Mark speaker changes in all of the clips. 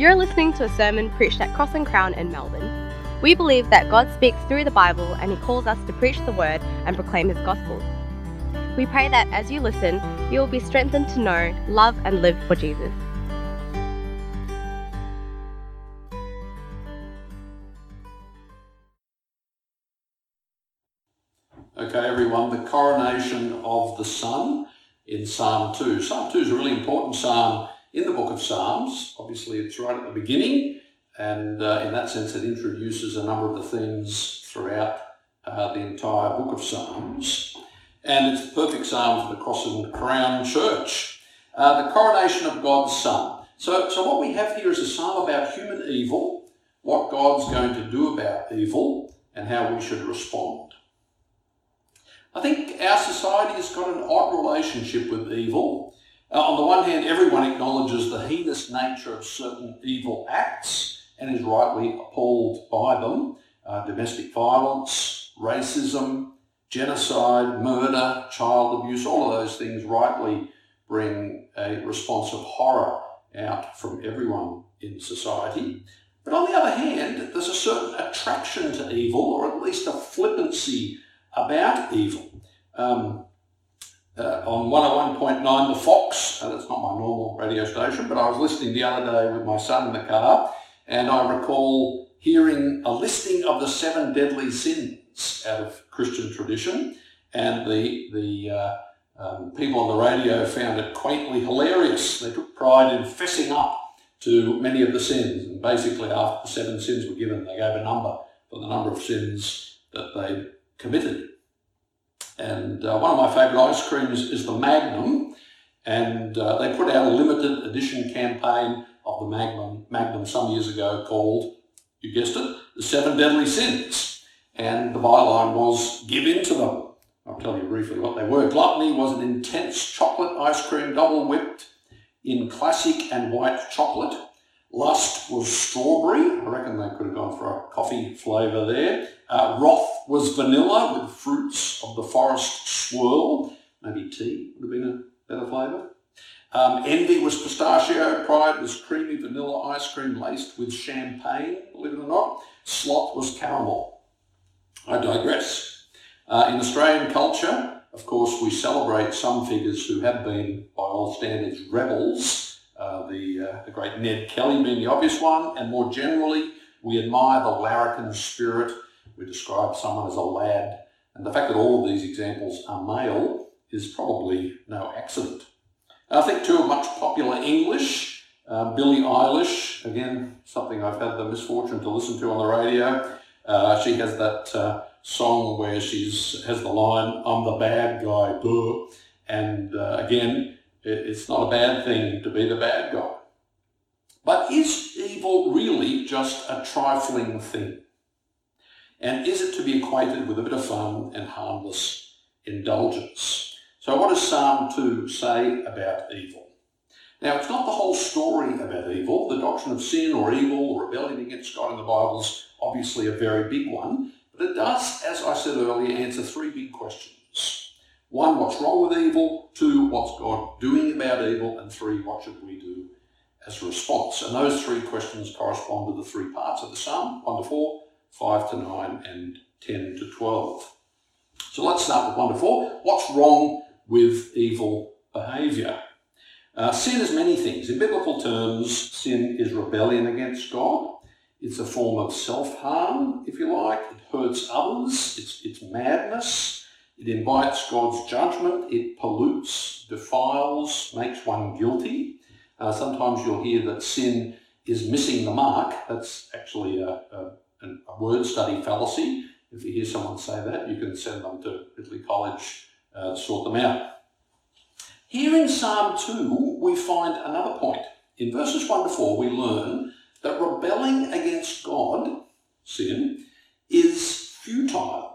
Speaker 1: You're listening to a sermon preached at Cross and Crown in Melbourne. We believe that God speaks through the Bible and He calls us to preach the Word and proclaim His gospel. We pray that as you listen, you will be strengthened to know, love, and live for Jesus.
Speaker 2: Okay, everyone, the coronation of the Son in Psalm 2. Psalm 2 is a really important psalm in the book of Psalms. Obviously, it's right at the beginning, and uh, in that sense, it introduces a number of the themes throughout uh, the entire book of Psalms. And it's a perfect psalm for the Cross and Crown Church. Uh, the coronation of God's Son. So, so what we have here is a psalm about human evil, what God's going to do about evil, and how we should respond. I think our society has got an odd relationship with evil. Uh, on the one hand, everyone acknowledges the heinous nature of certain evil acts and is rightly appalled by them. Uh, domestic violence, racism, genocide, murder, child abuse, all of those things rightly bring a response of horror out from everyone in society. But on the other hand, there's a certain attraction to evil, or at least a flippancy about evil. Um, uh, on 101.9 The Fox, uh, that's not my normal radio station, but I was listening the other day with my son in the car, and I recall hearing a listing of the seven deadly sins out of Christian tradition, and the, the uh, um, people on the radio found it quaintly hilarious. They took pride in fessing up to many of the sins, and basically after the seven sins were given, they gave a number for the number of sins that they committed. And uh, one of my favourite ice creams is the Magnum. And uh, they put out a limited edition campaign of the Magnum, Magnum some years ago called, you guessed it, The Seven Deadly Sins. And the byline was, give in to them. I'll tell you briefly what they were. Gluttony was an intense chocolate ice cream double whipped in classic and white chocolate. Lust was strawberry. I reckon they could have gone for a coffee flavour there. Uh, Wrath was vanilla with fruits of the forest swirl. Maybe tea would have been a better flavour. Um, envy was pistachio. Pride was creamy vanilla ice cream laced with champagne, believe it or not. Sloth was caramel. I digress. Uh, in Australian culture, of course, we celebrate some figures who have been, by all standards, rebels uh, the, uh, the great Ned Kelly being the obvious one, and more generally, we admire the larrikin spirit. We describe someone as a lad, and the fact that all of these examples are male is probably no accident. I think too of much popular English, uh, Billie Eilish, again, something I've had the misfortune to listen to on the radio. Uh, she has that uh, song where she has the line, I'm the bad guy, duh. And uh, again, it's not a bad thing to be the bad guy. But is evil really just a trifling thing? And is it to be equated with a bit of fun and harmless indulgence? So what does Psalm 2 say about evil? Now, it's not the whole story about evil. The doctrine of sin or evil or rebellion against God in the Bible is obviously a very big one, but it does, as I said earlier, answer three big questions. One, what's wrong with evil? Two, what's God doing about evil? And three, what should we do as a response? And those three questions correspond to the three parts of the psalm, 1 to 4, 5 to 9, and 10 to 12. So let's start with 1 to 4. What's wrong with evil behaviour? Uh, sin is many things. In biblical terms, sin is rebellion against God. It's a form of self-harm, if you like. It hurts others. It's, it's madness. It invites God's judgment. It pollutes, defiles, makes one guilty. Uh, sometimes you'll hear that sin is missing the mark. That's actually a, a, a, word study fallacy. If you hear someone say that, you can send them to Ridley College uh, to sort them out. Here in Psalm 2, we find another point. In verses 1 to 4, we learn that rebelling against God, sin, is futile.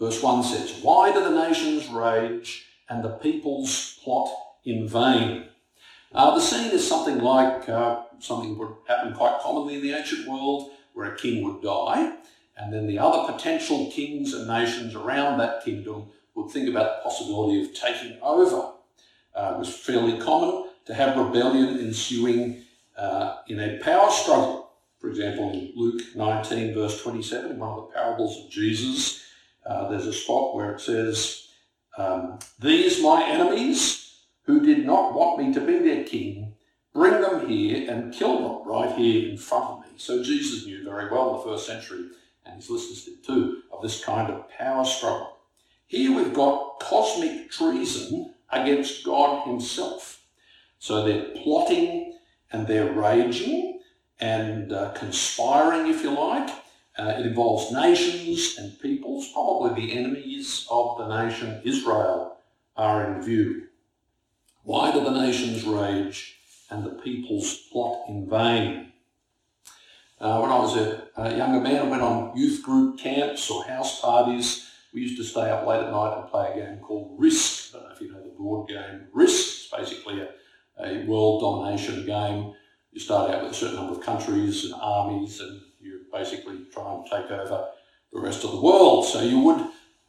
Speaker 2: Verse 1 says, Why do the nations rage and the peoples plot in vain? Uh, the scene is something like uh, something would happen quite commonly in the ancient world where a king would die and then the other potential kings and nations around that kingdom would think about the possibility of taking over. Uh, it was fairly common to have rebellion ensuing uh, in a power struggle. For example, in Luke 19, verse 27, one of the parables of Jesus, uh, there's a spot where it says, um, These my enemies, who did not want me to be their king, bring them here and kill them right here in front of me. So Jesus knew very well in the first century, and his listeners did too, of this kind of power struggle. Here we've got cosmic treason against God himself. So they're plotting and they're raging and uh, conspiring, if you like. Uh, it involves nations and peoples. Probably the enemies of the nation Israel are in view. Why do the nations rage and the peoples plot in vain? Uh, when I was a, a, younger man, I went on youth group camps or house parties. We used to stay up late at night and play a game called Risk. I don't know if you know the board game Risk. It's basically a, a world domination game. You start out with a certain number of countries and armies, and basically try and take over the rest of the world. So you would,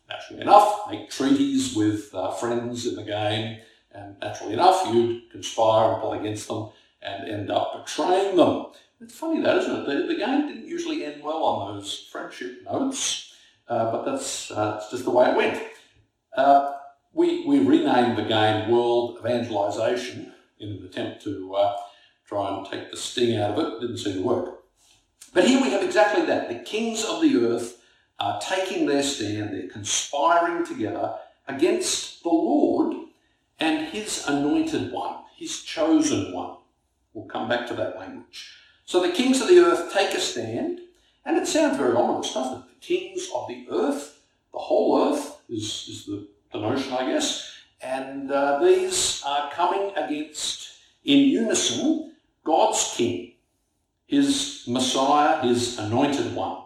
Speaker 2: naturally enough, make treaties with uh, friends in the game, and naturally enough, you'd conspire and plot against them and end up betraying them. It's funny that, isn't it? The, the game didn't usually end well on those friendship notes, uh, but that's, uh, that's just the way it went. Uh, we, we renamed the game World Evangelization in an attempt to uh, try and take the sting out of it. it. Didn't seem to work. But here we have exactly that. The kings of the earth are taking their stand. They're conspiring together against the Lord and his anointed one, his chosen one. We'll come back to that language. So the kings of the earth take a stand, and it sounds very ominous, doesn't it? The kings of the earth, the whole earth is, is the, the notion, I guess, and uh, these are coming against, in unison, God's king, his Messiah, his anointed one.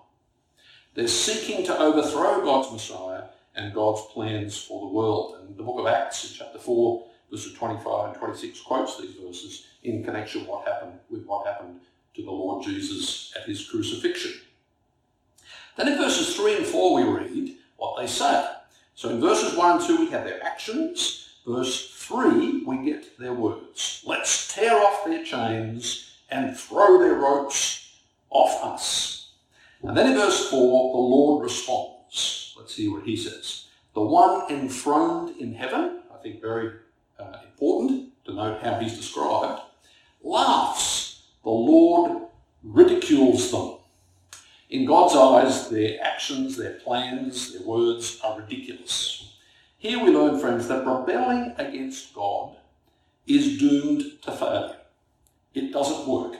Speaker 2: They're seeking to overthrow God's Messiah and God's plans for the world. And the book of Acts, in chapter 4, verses 25 and 26, quotes these verses in connection with what happened, with what happened to the Lord Jesus at his crucifixion. Then in verses 3 and 4 we read what they say. So in verses 1 and 2 we have their actions. Verse 3 we get their words. Let's tear off their chains and throw their ropes off us. And then in verse 4 the Lord responds. Let's see what he says. The one enthroned in heaven, I think very uh, important to note how he's described, laughs the Lord ridicules them. In God's eyes, their actions, their plans, their words are ridiculous. Here we learn, friends, that rebelling against God is doomed to failure. It doesn't work.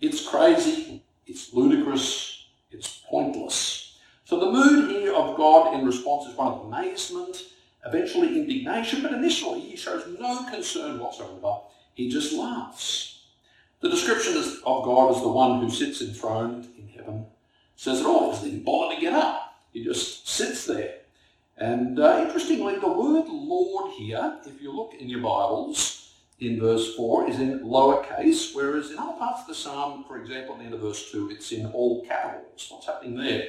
Speaker 2: It's crazy, it's ludicrous, it's pointless. So the mood here of God in response is one of amazement, eventually indignation, but initially he shows no concern whatsoever. He just laughs. The description of God as the one who sits enthroned in heaven says it all. He doesn't even bother to get up. He just sits there. And uh, interestingly, the word Lord here, if you look in your Bibles, in verse 4 is in lowercase, whereas in other parts of the psalm, for example, at the end of verse 2, it's in all capitals. What's happening there?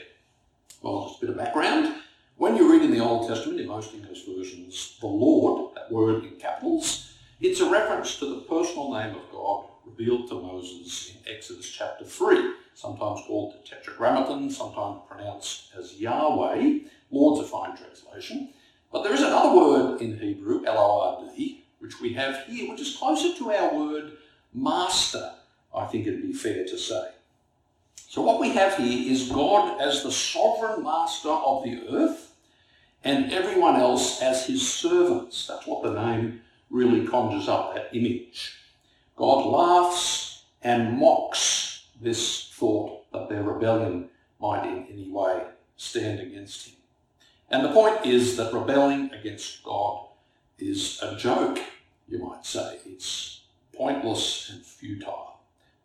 Speaker 2: Well, just a bit of background. When you read in the Old Testament, in most English versions, the Lord, that word in capitals, it's a reference to the personal name of God revealed to Moses in Exodus chapter 3, sometimes called the Tetragrammaton, sometimes pronounced as Yahweh. Lord's a fine translation. But there is another word in Hebrew, L-O-R-D, which we have here, which is closer to our word master, I think it'd be fair to say. So what we have here is God as the sovereign master of the earth and everyone else as his servants. That's what the name really conjures up, that image. God laughs and mocks this thought that their rebellion might in any way stand against him. And the point is that rebelling against God is a joke, you might say. It's pointless and futile.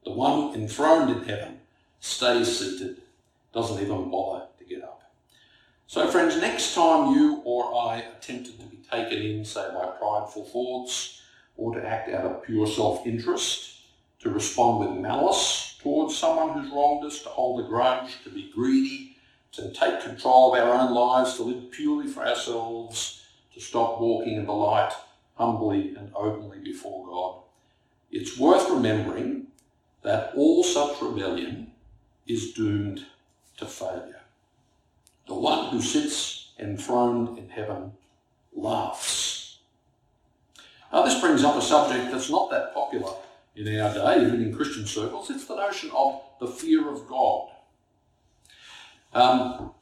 Speaker 2: The one enthroned in heaven stays seated, doesn't even bother to get up. So friends, next time you or I attempted to be taken in, say, by prideful thoughts, or to act out of pure self-interest, to respond with malice towards someone who's wronged us, to hold a grudge, to be greedy, to take control of our own lives, to live purely for ourselves, to stop walking in the light humbly and openly before God. It's worth remembering that all such rebellion is doomed to failure. The one who sits enthroned in heaven laughs. Now, this brings up a subject that's not that popular in our day, even in Christian circles. It's the notion of the fear of God. Um,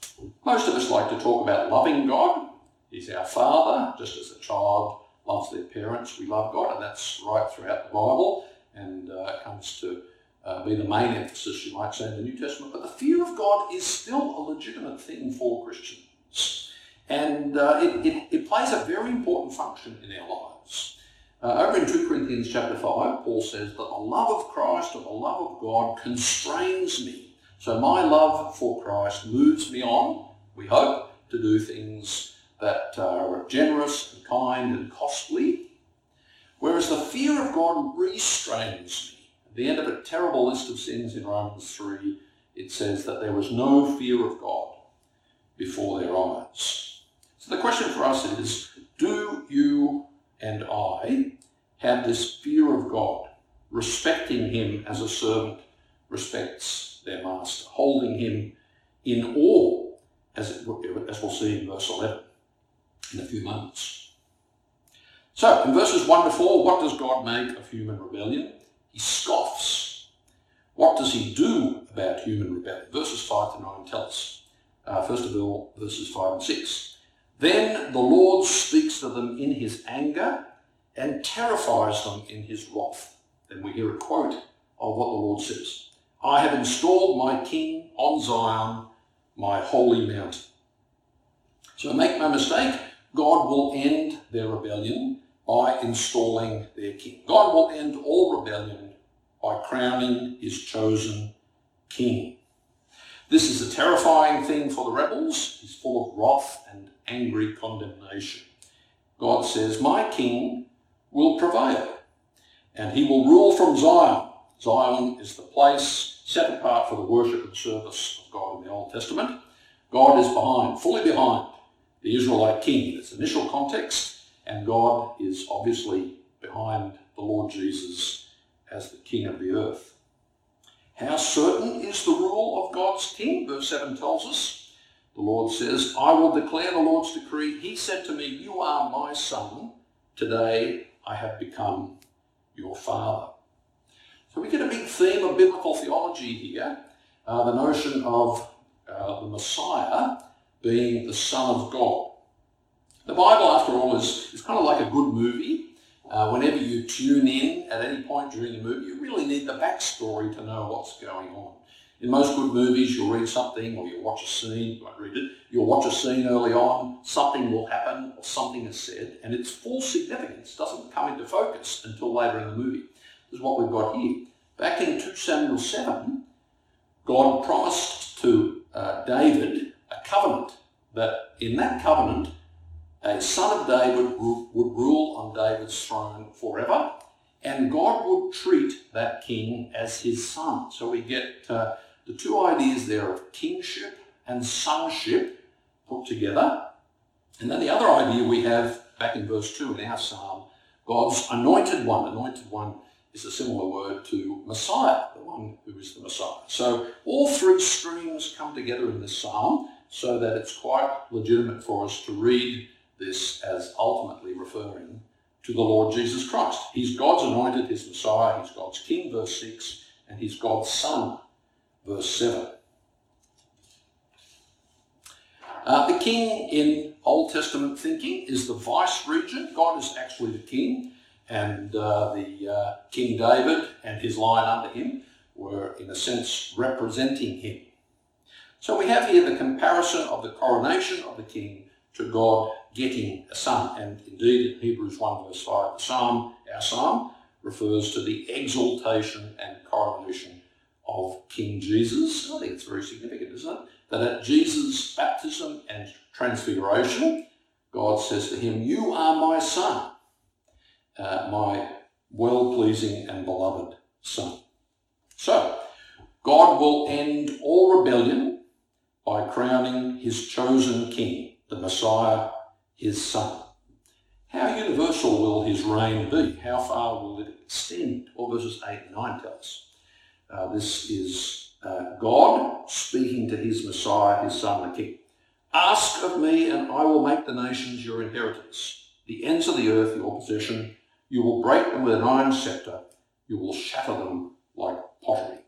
Speaker 2: most of us like to talk about loving God. He's our Father, just as a child loves their parents. We love God, and that's right throughout the Bible, and uh, comes to uh, be the main emphasis, you might say, in the New Testament. But the fear of God is still a legitimate thing for Christians, and uh, it, it, it, plays a very important function in our lives. Uh, over in 2 Corinthians chapter 5, Paul says that the love of Christ or the love of God constrains me. So my love for Christ moves me on, we hope, to do things that are generous and kind and costly, whereas the fear of God restrains me. At the end of a terrible list of sins in Romans 3, it says that there was no fear of God before their eyes. So the question for us is, do you and I have this fear of God, respecting him as a servant respects their master, holding him in awe, as, it, as we'll see in verse 11 in a few moments. So, in verses 1 to 4, what does God make of human rebellion? He scoffs. What does he do about human rebellion? Verses 5 to 9 tell us. Uh, first of all, verses 5 and 6. Then the Lord speaks to them in his anger and terrifies them in his wrath. Then we hear a quote of what the Lord says. I have installed my king on Zion, my holy mountain. So make no mistake, God will end their rebellion by installing their king. God will end all rebellion by crowning his chosen king. This is a terrifying thing for the rebels. He's full of wrath and angry condemnation. God says, My king will prevail, and he will rule from Zion. Zion is the place set apart for the worship and service of God in the Old Testament. God is behind, fully behind the Israelite king in its initial context, and God is obviously behind the Lord Jesus as the king of the earth. How certain is the rule of God's king? Verse 7 tells us. The Lord says, I will declare the Lord's decree. He said to me, You are my son. Today I have become your father. So we get a big theme of biblical theology here. Uh, the notion of uh, the Messiah being the Son of God. The Bible, after all, is, is kind of like a good movie. Uh, whenever you tune in at any point during the movie, you really need the backstory to know what's going on. In most good movies, you'll read something or you'll watch a scene, you won't read it, you'll watch a scene early on, something will happen or something is said, and its full significance doesn't come into focus until later in the movie. This is what we've got here. Back in 2 Samuel 7, God promised to uh, David a covenant, that in that covenant, a son of David would rule on David's throne forever, and God would treat that king as his son. So we get uh, the two ideas there of kingship and sonship put together. And then the other idea we have back in verse 2 in our psalm, God's anointed one. Anointed one is a similar word to Messiah, the one who is the Messiah. So all three streams come together in this psalm so that it's quite legitimate for us to read this as ultimately referring to the Lord Jesus Christ. He's God's anointed, his Messiah, he's God's King, verse 6, and he's God's Son, verse 7. Uh, the king in Old Testament thinking is the vice regent. God is actually the king, and uh, the uh, King David and his line under him were, in a sense, representing him. So we have here the comparison of the coronation of the king to God getting a son. And indeed, in Hebrews 1 verse 5, the psalm, our psalm, refers to the exaltation and coronation of King Jesus. I think it's very significant, isn't it? That at Jesus' baptism and transfiguration, God says to him, You are my son, uh, my well-pleasing and beloved son. So, God will end all rebellion by crowning his chosen king the Messiah, his son. How universal will his reign be? How far will it extend? Well, verses 8 and 9 tell us. Uh, this is uh, God speaking to his Messiah, his Son, the King. Ask of me, and I will make the nations your inheritance, the ends of the earth your possession. You will break them with an iron scepter. You will shatter them like pottery.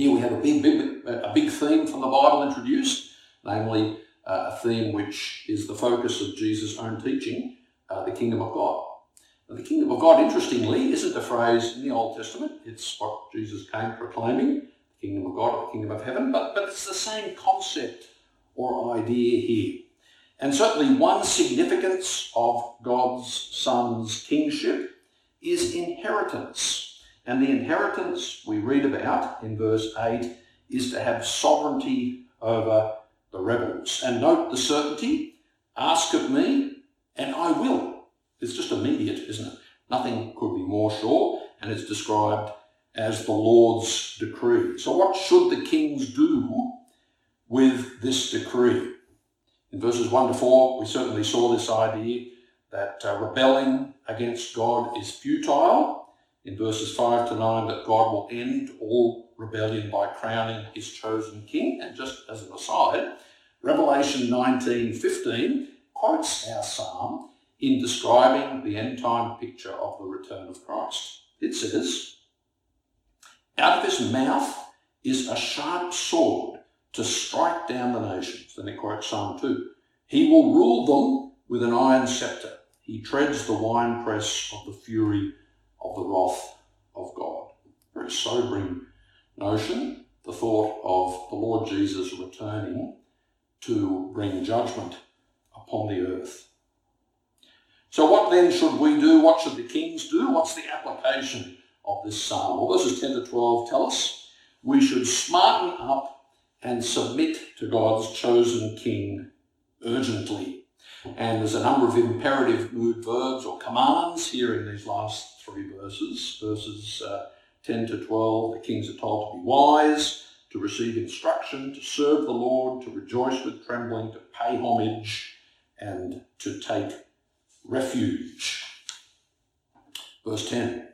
Speaker 2: Here we have a big, big, a big theme from the Bible introduced, namely uh, a theme which is the focus of Jesus' own teaching, uh, the kingdom of God. Now, the kingdom of God, interestingly, isn't a phrase in the Old Testament. It's what Jesus came proclaiming, the kingdom of God or the kingdom of heaven, but, but it's the same concept or idea here. And certainly one significance of God's Son's kingship is inheritance. And the inheritance we read about in verse 8 is to have sovereignty over the rebels. And note the certainty, ask of me and I will. It's just immediate, isn't it? Nothing could be more sure, and it's described as the Lord's decree. So what should the kings do with this decree? In verses 1 to 4, we certainly saw this idea that uh, rebelling against God is futile. In verses 5 to 9, that God will end all rebellion by crowning his chosen king. And just as an aside, Revelation 19:15 quotes our psalm in describing the end time picture of the return of Christ. It says, Out of his mouth is a sharp sword to strike down the nations. Then it quotes Psalm 2. He will rule them with an iron scepter. He treads the winepress of the fury of the wrath of God. Very sobering notion, the thought of the Lord Jesus returning to bring judgment upon the earth. So what then should we do? What should the kings do? What's the application of this psalm? Well, verses 10 to 12 tell us we should smarten up and submit to God's chosen king urgently. And there's a number of imperative mood verbs or commands here in these last three verses. Verses uh, 10 to 12, the kings are told to be wise, to receive instruction, to serve the Lord, to rejoice with trembling, to pay homage, and to take refuge. Verse 10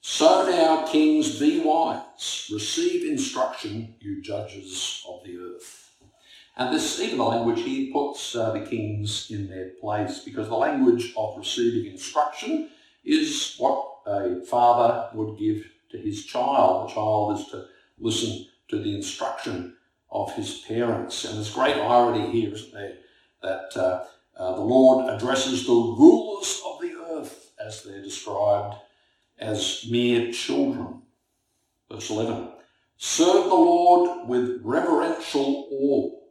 Speaker 2: So now, kings, be wise, receive instruction, you judges of the earth. And this, even the language he puts uh, the kings in their place because the language of receiving instruction is what a father would give to his child. The child is to listen to the instruction of his parents. And there's great irony here, isn't there, that uh, uh, the Lord addresses the rulers of the earth as they're described as mere children. Verse 11, serve the Lord with reverential awe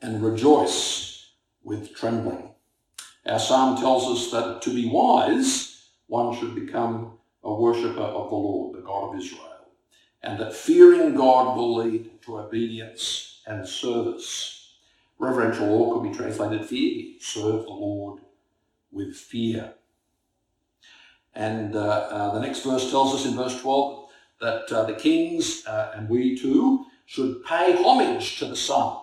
Speaker 2: and rejoice with trembling. Our psalm tells us that to be wise, one should become a worshipper of the Lord, the God of Israel, and that fearing God will lead to obedience and service. Reverential awe could be translated fear. Serve the Lord with fear. And uh, uh, the next verse tells us in verse 12 that uh, the kings uh, and we too should pay homage to the Son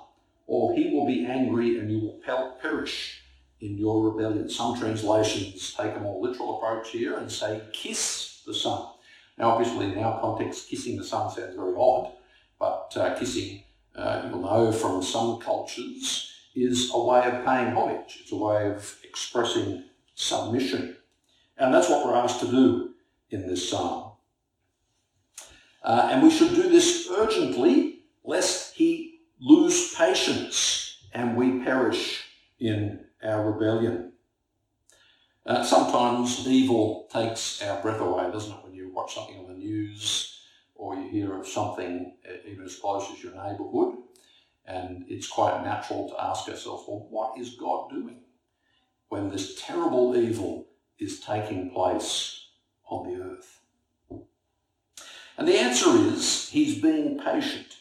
Speaker 2: or he will be angry and you will perish in your rebellion. Some translations take a more literal approach here and say, kiss the Son. Now, obviously, in our context, kissing the Son sounds very odd, but uh, kissing, uh, you'll know from some cultures, is a way of paying homage. It's a way of expressing submission. And that's what we're asked to do in this psalm. Uh, and we should do this urgently, lest patience and we perish in our rebellion. Uh, sometimes evil takes our breath away, doesn't it, when you watch something on the news or you hear of something even as close as your neighbourhood. And it's quite natural to ask ourselves, well, what is God doing when this terrible evil is taking place on the earth? And the answer is, he's being patient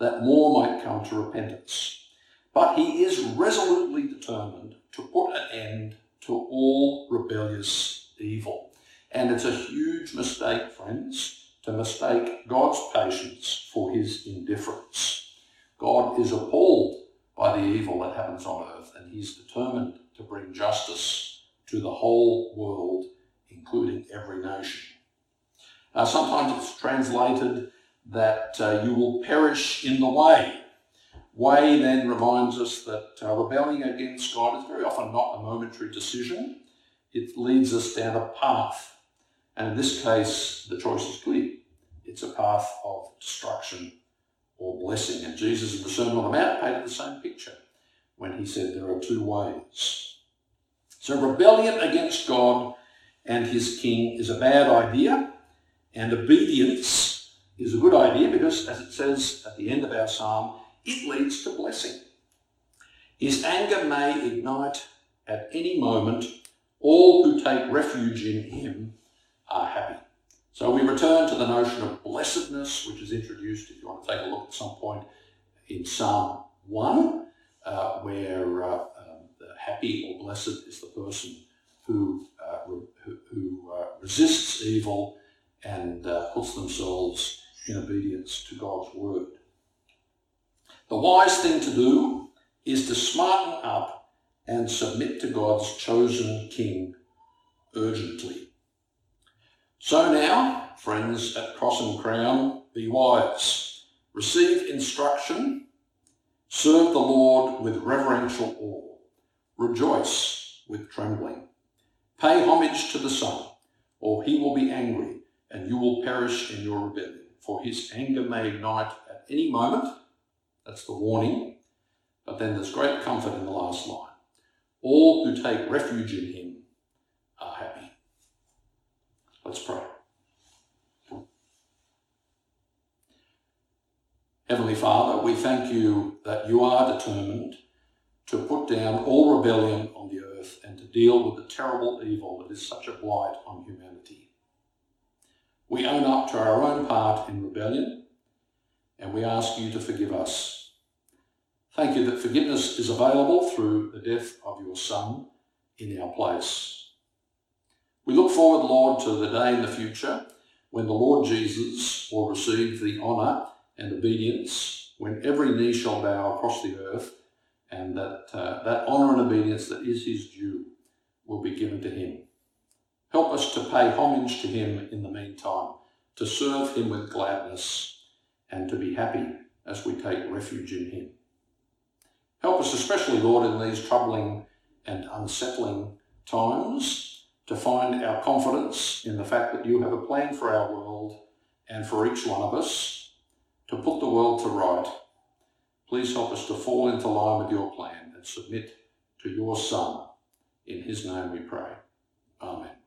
Speaker 2: that more might come to repentance. But he is resolutely determined to put an end to all rebellious evil. And it's a huge mistake, friends, to mistake God's patience for his indifference. God is appalled by the evil that happens on earth, and he's determined to bring justice to the whole world, including every nation. Sometimes it's translated that uh, you will perish in the way. Way then reminds us that uh, rebelling against God is very often not a momentary decision. It leads us down a path. And in this case, the choice is clear. It's a path of destruction or blessing. And Jesus in the Sermon on the Mount painted the same picture when he said there are two ways. So rebellion against God and his king is a bad idea, and obedience is a good idea because, as it says at the end of our psalm, it leads to blessing. His anger may ignite at any moment. All who take refuge in him are happy. So we return to the notion of blessedness, which is introduced, if you want to take a look at some point, in Psalm 1, uh, where uh, um, happy or blessed is the person who, uh, who, who uh, resists evil and uh, puts themselves in obedience to God's word. The wise thing to do is to smarten up and submit to God's chosen king urgently. So now, friends at Cross and Crown, be wise. Receive instruction. Serve the Lord with reverential awe. Rejoice with trembling. Pay homage to the Son, or he will be angry, and you will perish in your rebellion. For his anger may ignite at any moment. That's the warning. But then there's great comfort in the last line. All who take refuge in him are happy. Let's pray. Heavenly Father, we thank you that you are determined to put down all rebellion on the earth and to deal with the terrible evil that is such a blight on humanity. We own up to our own part in rebellion and we ask you to forgive us. Thank you that forgiveness is available through the death of your Son in our place. We look forward, Lord, to the day in the future when the Lord Jesus will receive the honour and obedience, when every knee shall bow across the earth and that uh, that honour and obedience that is his due will be given to him. Help us to pay homage to him in the meantime, to serve him with gladness, and to be happy as we take refuge in him. Help us especially, Lord, in these troubling and unsettling times to find our confidence in the fact that you have a plan for our world and for each one of us to put the world to right Please help us to fall into line with your plan and submit to your Son. In his name we pray. Amen.